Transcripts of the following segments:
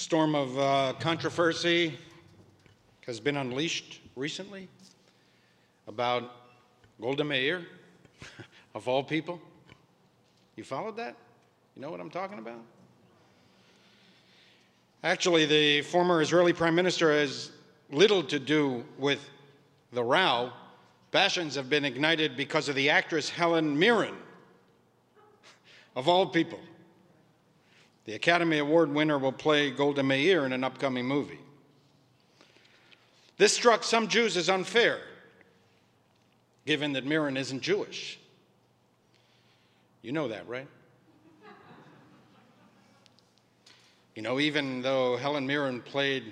storm of uh, controversy has been unleashed recently about Golda Meir, of all people. You followed that? You know what I'm talking about? Actually, the former Israeli prime minister has little to do with the row. Passions have been ignited because of the actress Helen Mirren, of all people. The Academy Award winner will play Golda Meir in an upcoming movie. This struck some Jews as unfair, given that Mirren isn't Jewish. You know that, right? You know, even though Helen Mirren played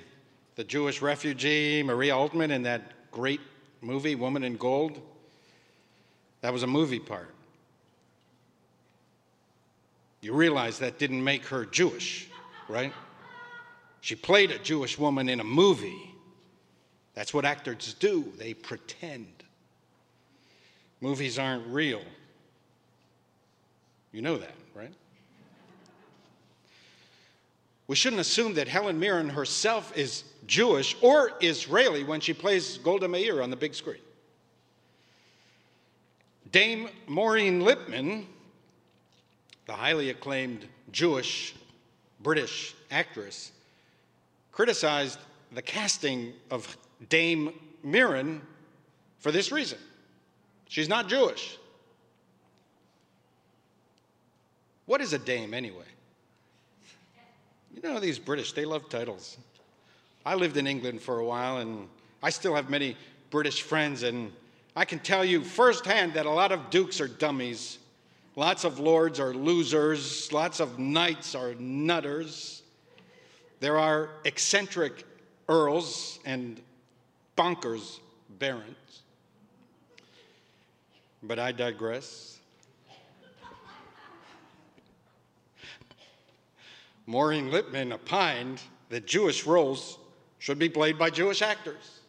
the Jewish refugee Maria Altmann in that great movie, Woman in Gold, that was a movie part. You realize that didn't make her Jewish, right? She played a Jewish woman in a movie. That's what actors do, they pretend. Movies aren't real. You know that, right? We shouldn't assume that Helen Mirren herself is Jewish or Israeli when she plays Golda Meir on the big screen. Dame Maureen Lipman the highly acclaimed Jewish British actress, criticized the casting of Dame Mirren for this reason. She's not Jewish. What is a dame anyway? You know, these British, they love titles. I lived in England for a while and I still have many British friends, and I can tell you firsthand that a lot of dukes are dummies Lots of lords are losers, lots of knights are nutters. There are eccentric earls and bonkers barons. But I digress. Maureen Lipman opined that Jewish roles should be played by Jewish actors.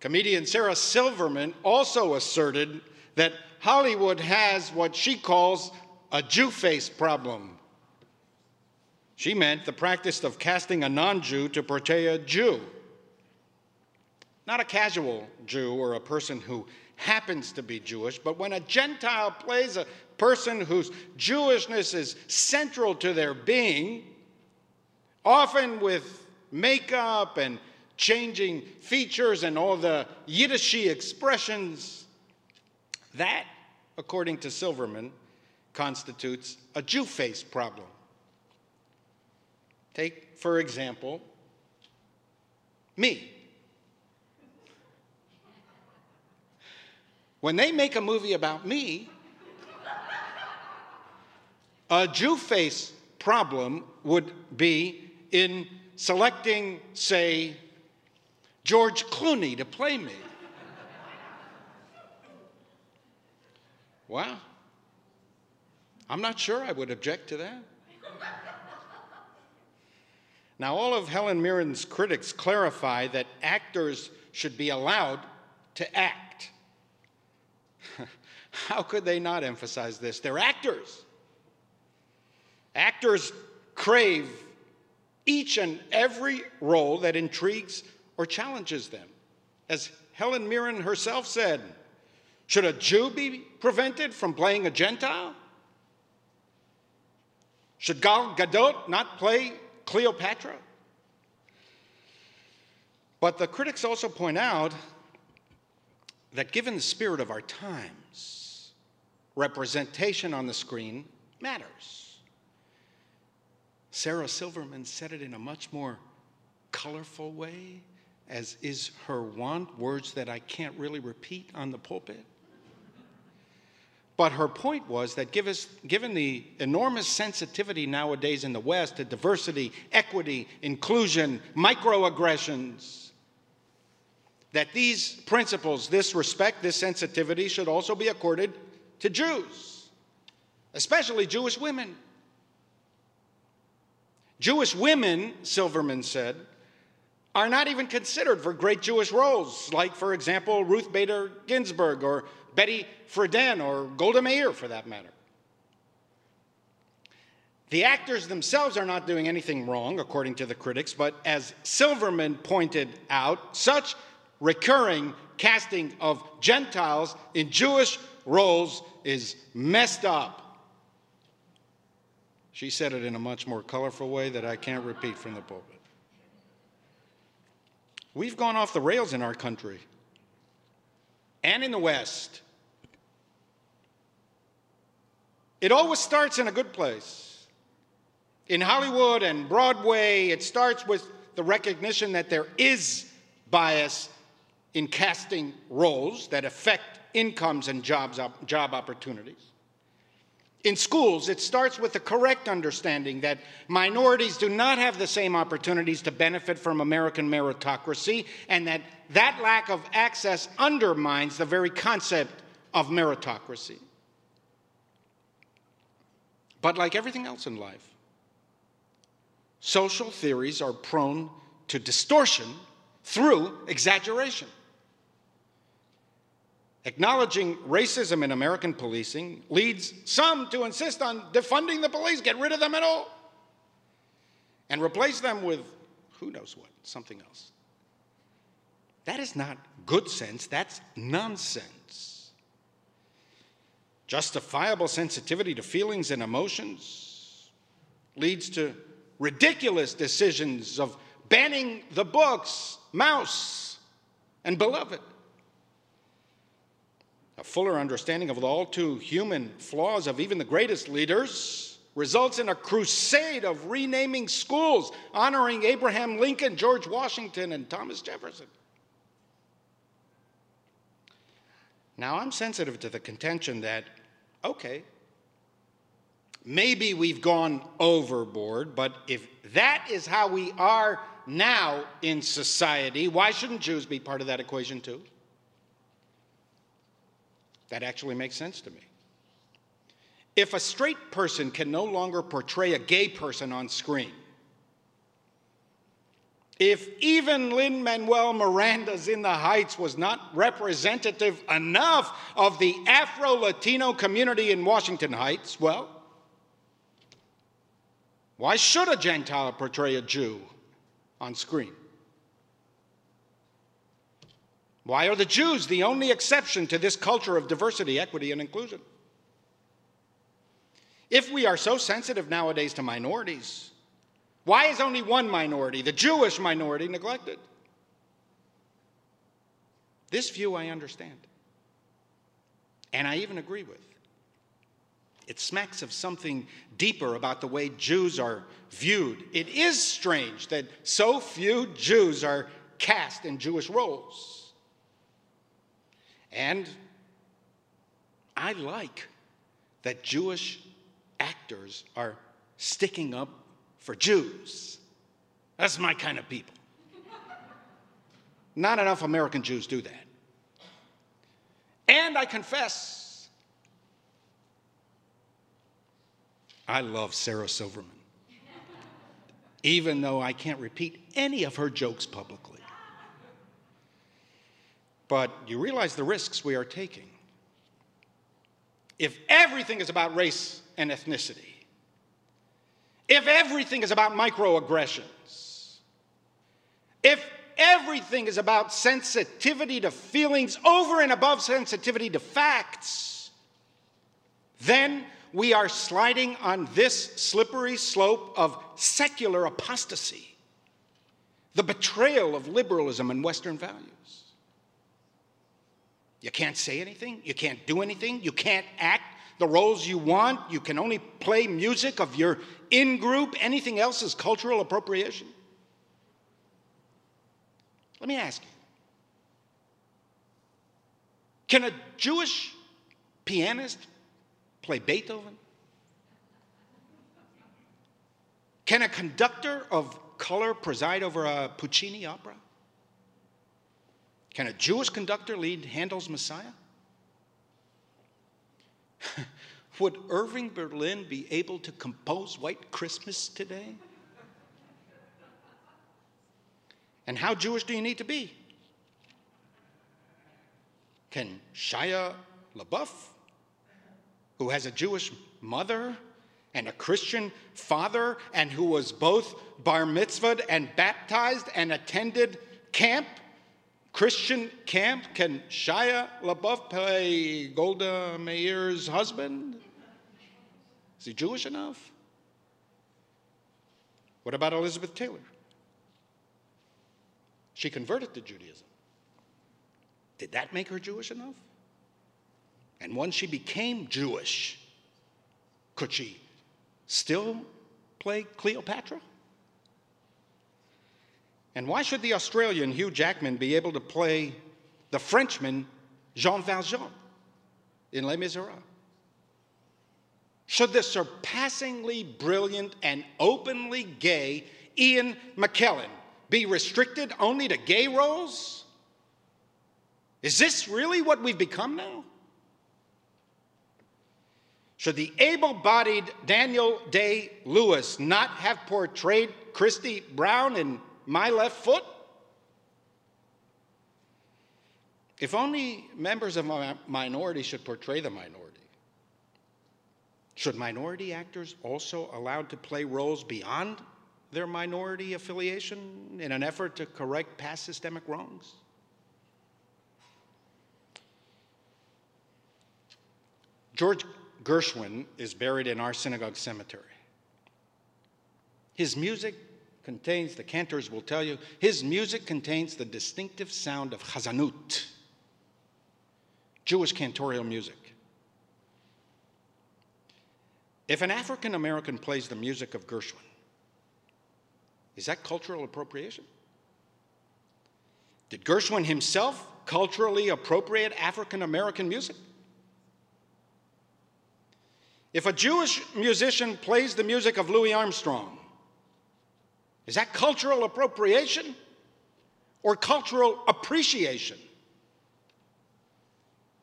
Comedian Sarah Silverman also asserted that Hollywood has what she calls a Jew face problem. She meant the practice of casting a non Jew to portray a Jew. Not a casual Jew or a person who happens to be Jewish, but when a Gentile plays a person whose Jewishness is central to their being, often with makeup and changing features and all the Yiddishy expressions, that, according to Silverman, constitutes a Jew face problem. Take, for example, me. When they make a movie about me, a Jew face problem would be in selecting, say, George Clooney to play me. Wow. I'm not sure I would object to that. Now, all of Helen Mirren's critics clarify that actors should be allowed to act. How could they not emphasize this? They're actors. Actors crave each and every role that intrigues or challenges them. As Helen Mirren herself said, should a Jew be prevented from playing a Gentile? Should Gal Gadot not play Cleopatra? But the critics also point out that given the spirit of our times, representation on the screen matters. Sarah Silverman said it in a much more colorful way, as is her wont, words that I can't really repeat on the pulpit. But her point was that given the enormous sensitivity nowadays in the West to diversity, equity, inclusion, microaggressions, that these principles, this respect, this sensitivity should also be accorded to Jews, especially Jewish women. Jewish women, Silverman said, are not even considered for great Jewish roles, like, for example, Ruth Bader Ginsburg or Betty Friedan or Golda Meir, for that matter. The actors themselves are not doing anything wrong, according to the critics, but as Silverman pointed out, such recurring casting of Gentiles in Jewish roles is messed up. She said it in a much more colorful way that I can't repeat from the pulpit. We've gone off the rails in our country and in the West. It always starts in a good place. In Hollywood and Broadway, it starts with the recognition that there is bias in casting roles that affect incomes and jobs, job opportunities. In schools, it starts with the correct understanding that minorities do not have the same opportunities to benefit from American meritocracy, and that that lack of access undermines the very concept of meritocracy. But like everything else in life, social theories are prone to distortion through exaggeration. Acknowledging racism in American policing leads some to insist on defunding the police, get rid of them at all, and replace them with who knows what, something else. That is not good sense, that's nonsense. Justifiable sensitivity to feelings and emotions leads to ridiculous decisions of banning the books, Maus and Beloved. A fuller understanding of the all too human flaws of even the greatest leaders results in a crusade of renaming schools, honoring Abraham Lincoln, George Washington, and Thomas Jefferson. Now, I'm sensitive to the contention that, okay, maybe we've gone overboard, but if that is how we are now in society, why shouldn't Jews be part of that equation too? That actually makes sense to me. If a straight person can no longer portray a gay person on screen, if even Lin Manuel Miranda's In the Heights was not representative enough of the Afro Latino community in Washington Heights, well, why should a Gentile portray a Jew on screen? Why are the Jews the only exception to this culture of diversity, equity, and inclusion? If we are so sensitive nowadays to minorities, why is only one minority, the Jewish minority, neglected? This view I understand. And I even agree with. It smacks of something deeper about the way Jews are viewed. It is strange that so few Jews are cast in Jewish roles. And I like that Jewish actors are sticking up for Jews. That's my kind of people. Not enough American Jews do that. And I confess, I love Sarah Silverman, even though I can't repeat any of her jokes publicly. But you realize the risks we are taking. If everything is about race and ethnicity, if everything is about microaggressions, if everything is about sensitivity to feelings over and above sensitivity to facts, then we are sliding on this slippery slope of secular apostasy, the betrayal of liberalism and Western values. You can't say anything. You can't do anything. You can't act the roles you want. You can only play music of your in group. Anything else is cultural appropriation. Let me ask you Can a Jewish pianist play Beethoven? Can a conductor of color preside over a Puccini opera? Can a Jewish conductor lead Handel's Messiah? Would Irving Berlin be able to compose White Christmas today? And how Jewish do you need to be? Can Shia LaBeouf, who has a Jewish mother and a Christian father and who was both bar mitzvahed and baptized and attended camp, Christian camp. Can Shia LaBeouf play Golda Meir's husband? Is he Jewish enough? What about Elizabeth Taylor? She converted to Judaism. Did that make her Jewish enough? And once she became Jewish, could she still play Cleopatra? And why should the Australian Hugh Jackman be able to play the Frenchman Jean Valjean in Les Miserables? Should the surpassingly brilliant and openly gay Ian McKellen be restricted only to gay roles? Is this really what we've become now? Should the able bodied Daniel Day Lewis not have portrayed Christy Brown in My Left Foot? If only members of a minority should portray the minority. Should minority actors also allowed to play roles beyond their minority affiliation in an effort to correct past systemic wrongs? George Gershwin is buried in our synagogue cemetery. His music contains, the cantors will tell you, his music contains the distinctive sound of chazanut, Jewish cantorial music. If an African American plays the music of Gershwin, is that cultural appropriation? Did Gershwin himself culturally appropriate African American music? If a Jewish musician plays the music of Louis Armstrong, is that cultural appropriation or cultural appreciation?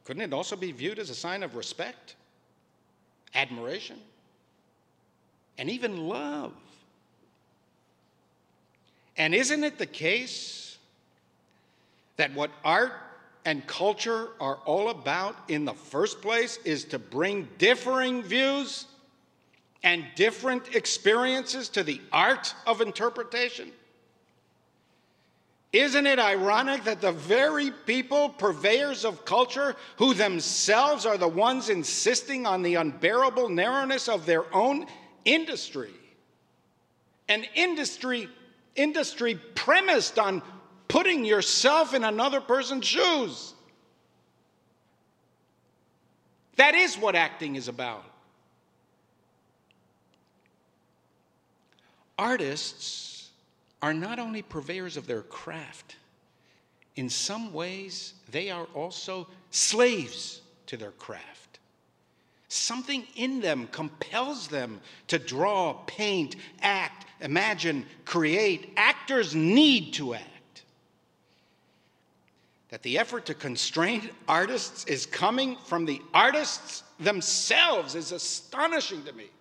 Couldn't it also be viewed as a sign of respect, admiration, and even love? And isn't it the case that what art and culture are all about in the first place is to bring differing views and different experiences to the art of interpretation? Isn't it ironic that the very people, purveyors of culture, who themselves are the ones insisting on the unbearable narrowness of their own industry, an industry industry premised on putting yourself in another person's shoes. That is what acting is about. Artists are not only purveyors of their craft, in some ways, they are also slaves to their craft. Something in them compels them to draw, paint, act, imagine, create. Actors need to act. That the effort to constrain artists is coming from the artists themselves is astonishing to me.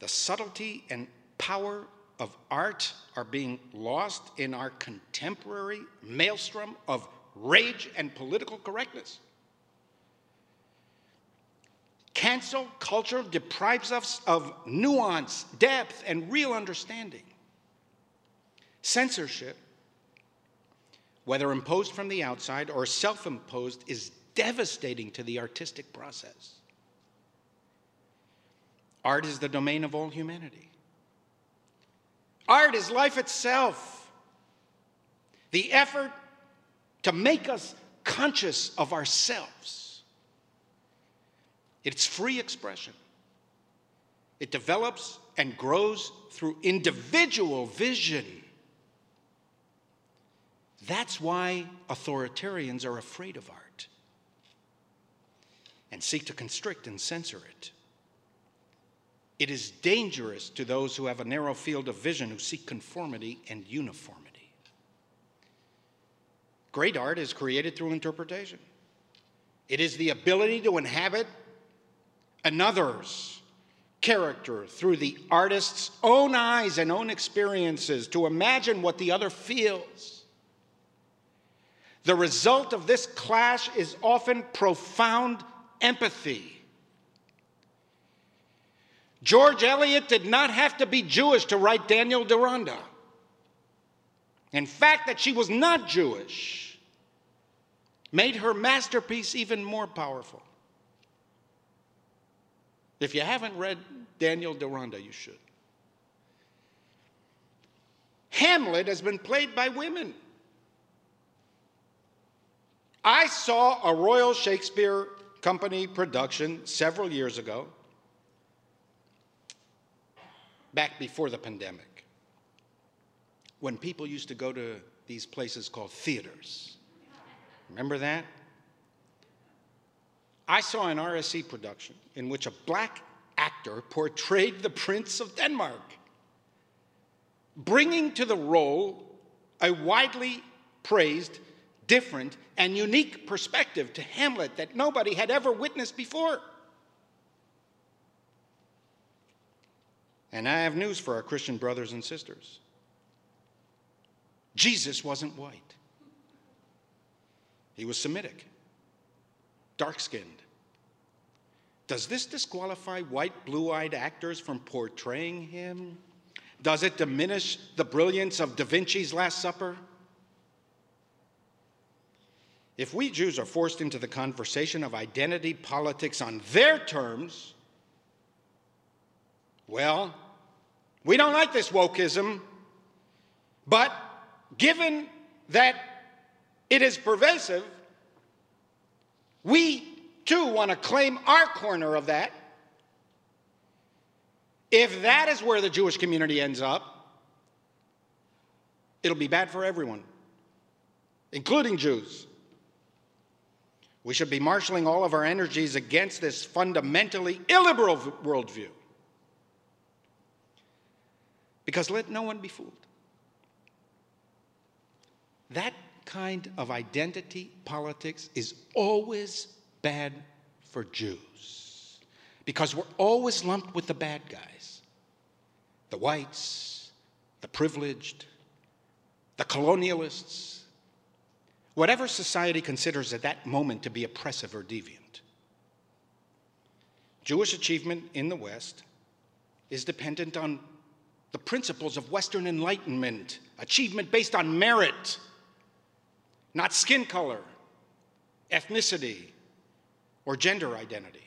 The subtlety and power of art are being lost in our contemporary maelstrom of rage and political correctness. Cancel culture deprives us of nuance, depth, and real understanding. Censorship, whether imposed from the outside or self imposed, is devastating to the artistic process. Art is the domain of all humanity. Art is life itself. The effort to make us conscious of ourselves it's free expression. It develops and grows through individual vision. That's why authoritarians are afraid of art and seek to constrict and censor it. It is dangerous to those who have a narrow field of vision who seek conformity and uniformity. Great art is created through interpretation. It is the ability to inhabit another's character through the artist's own eyes and own experiences to imagine what the other feels. The result of this clash is often profound empathy, George Eliot did not have to be Jewish to write Daniel Deronda. In fact, that she was not Jewish made her masterpiece even more powerful. If you haven't read Daniel Deronda, you should. Hamlet has been played by women. I saw a Royal Shakespeare Company production several years ago, back before the pandemic, when people used to go to these places called theaters. Remember that? I saw an RSC production in which a black actor portrayed the Prince of Denmark bringing to the role a widely praised, different, and unique perspective to Hamlet that nobody had ever witnessed before. And I have news for our Christian brothers and sisters. Jesus wasn't white, he was Semitic, dark skinned. Does this disqualify white, blue eyed actors from portraying him? Does it diminish the brilliance of Da Vinci's Last Supper? If we Jews are forced into the conversation of identity politics on their terms, well, we don't like this wokeism, but given that it is pervasive, we too want to claim our corner of that if that is where the Jewish community ends up, it'll be bad for everyone, including Jews. We should be marshaling all of our energies against this fundamentally illiberal worldview. Because let no one be fooled. That kind of identity politics is always bad for Jews. Because we're always lumped with the bad guys. The whites, the privileged, the colonialists, whatever society considers at that moment to be oppressive or deviant. Jewish achievement in the West is dependent on the principles of Western Enlightenment, achievement based on merit, not skin color, ethnicity, or gender identity.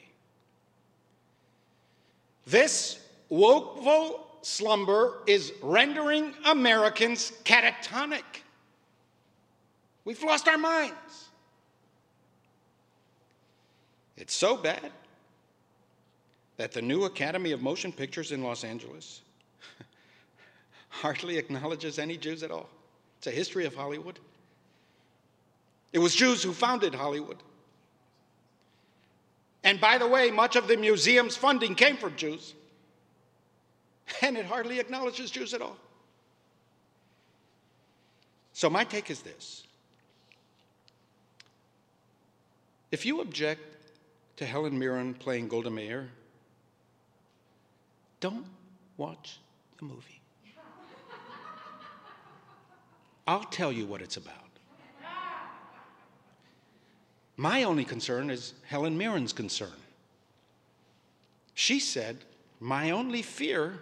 This wokeful slumber is rendering Americans catatonic. We've lost our minds. It's so bad that the new Academy of Motion Pictures in Los Angeles hardly acknowledges any Jews at all. It's a history of Hollywood. It was Jews who founded Hollywood. And by the way, much of the museum's funding came from Jews. And it hardly acknowledges Jews at all. So, my take is this if you object to Helen Mirren playing Golda Meir, don't watch the movie. I'll tell you what it's about. My only concern is Helen Mirren's concern. She said, My only fear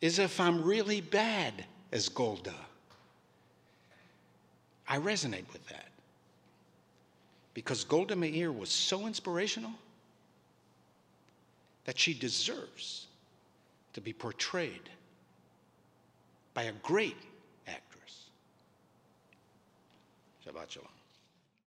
is if I'm really bad as Golda. I resonate with that because Golda Meir was so inspirational that she deserves to be portrayed by a great actress. Shabbat Shalom.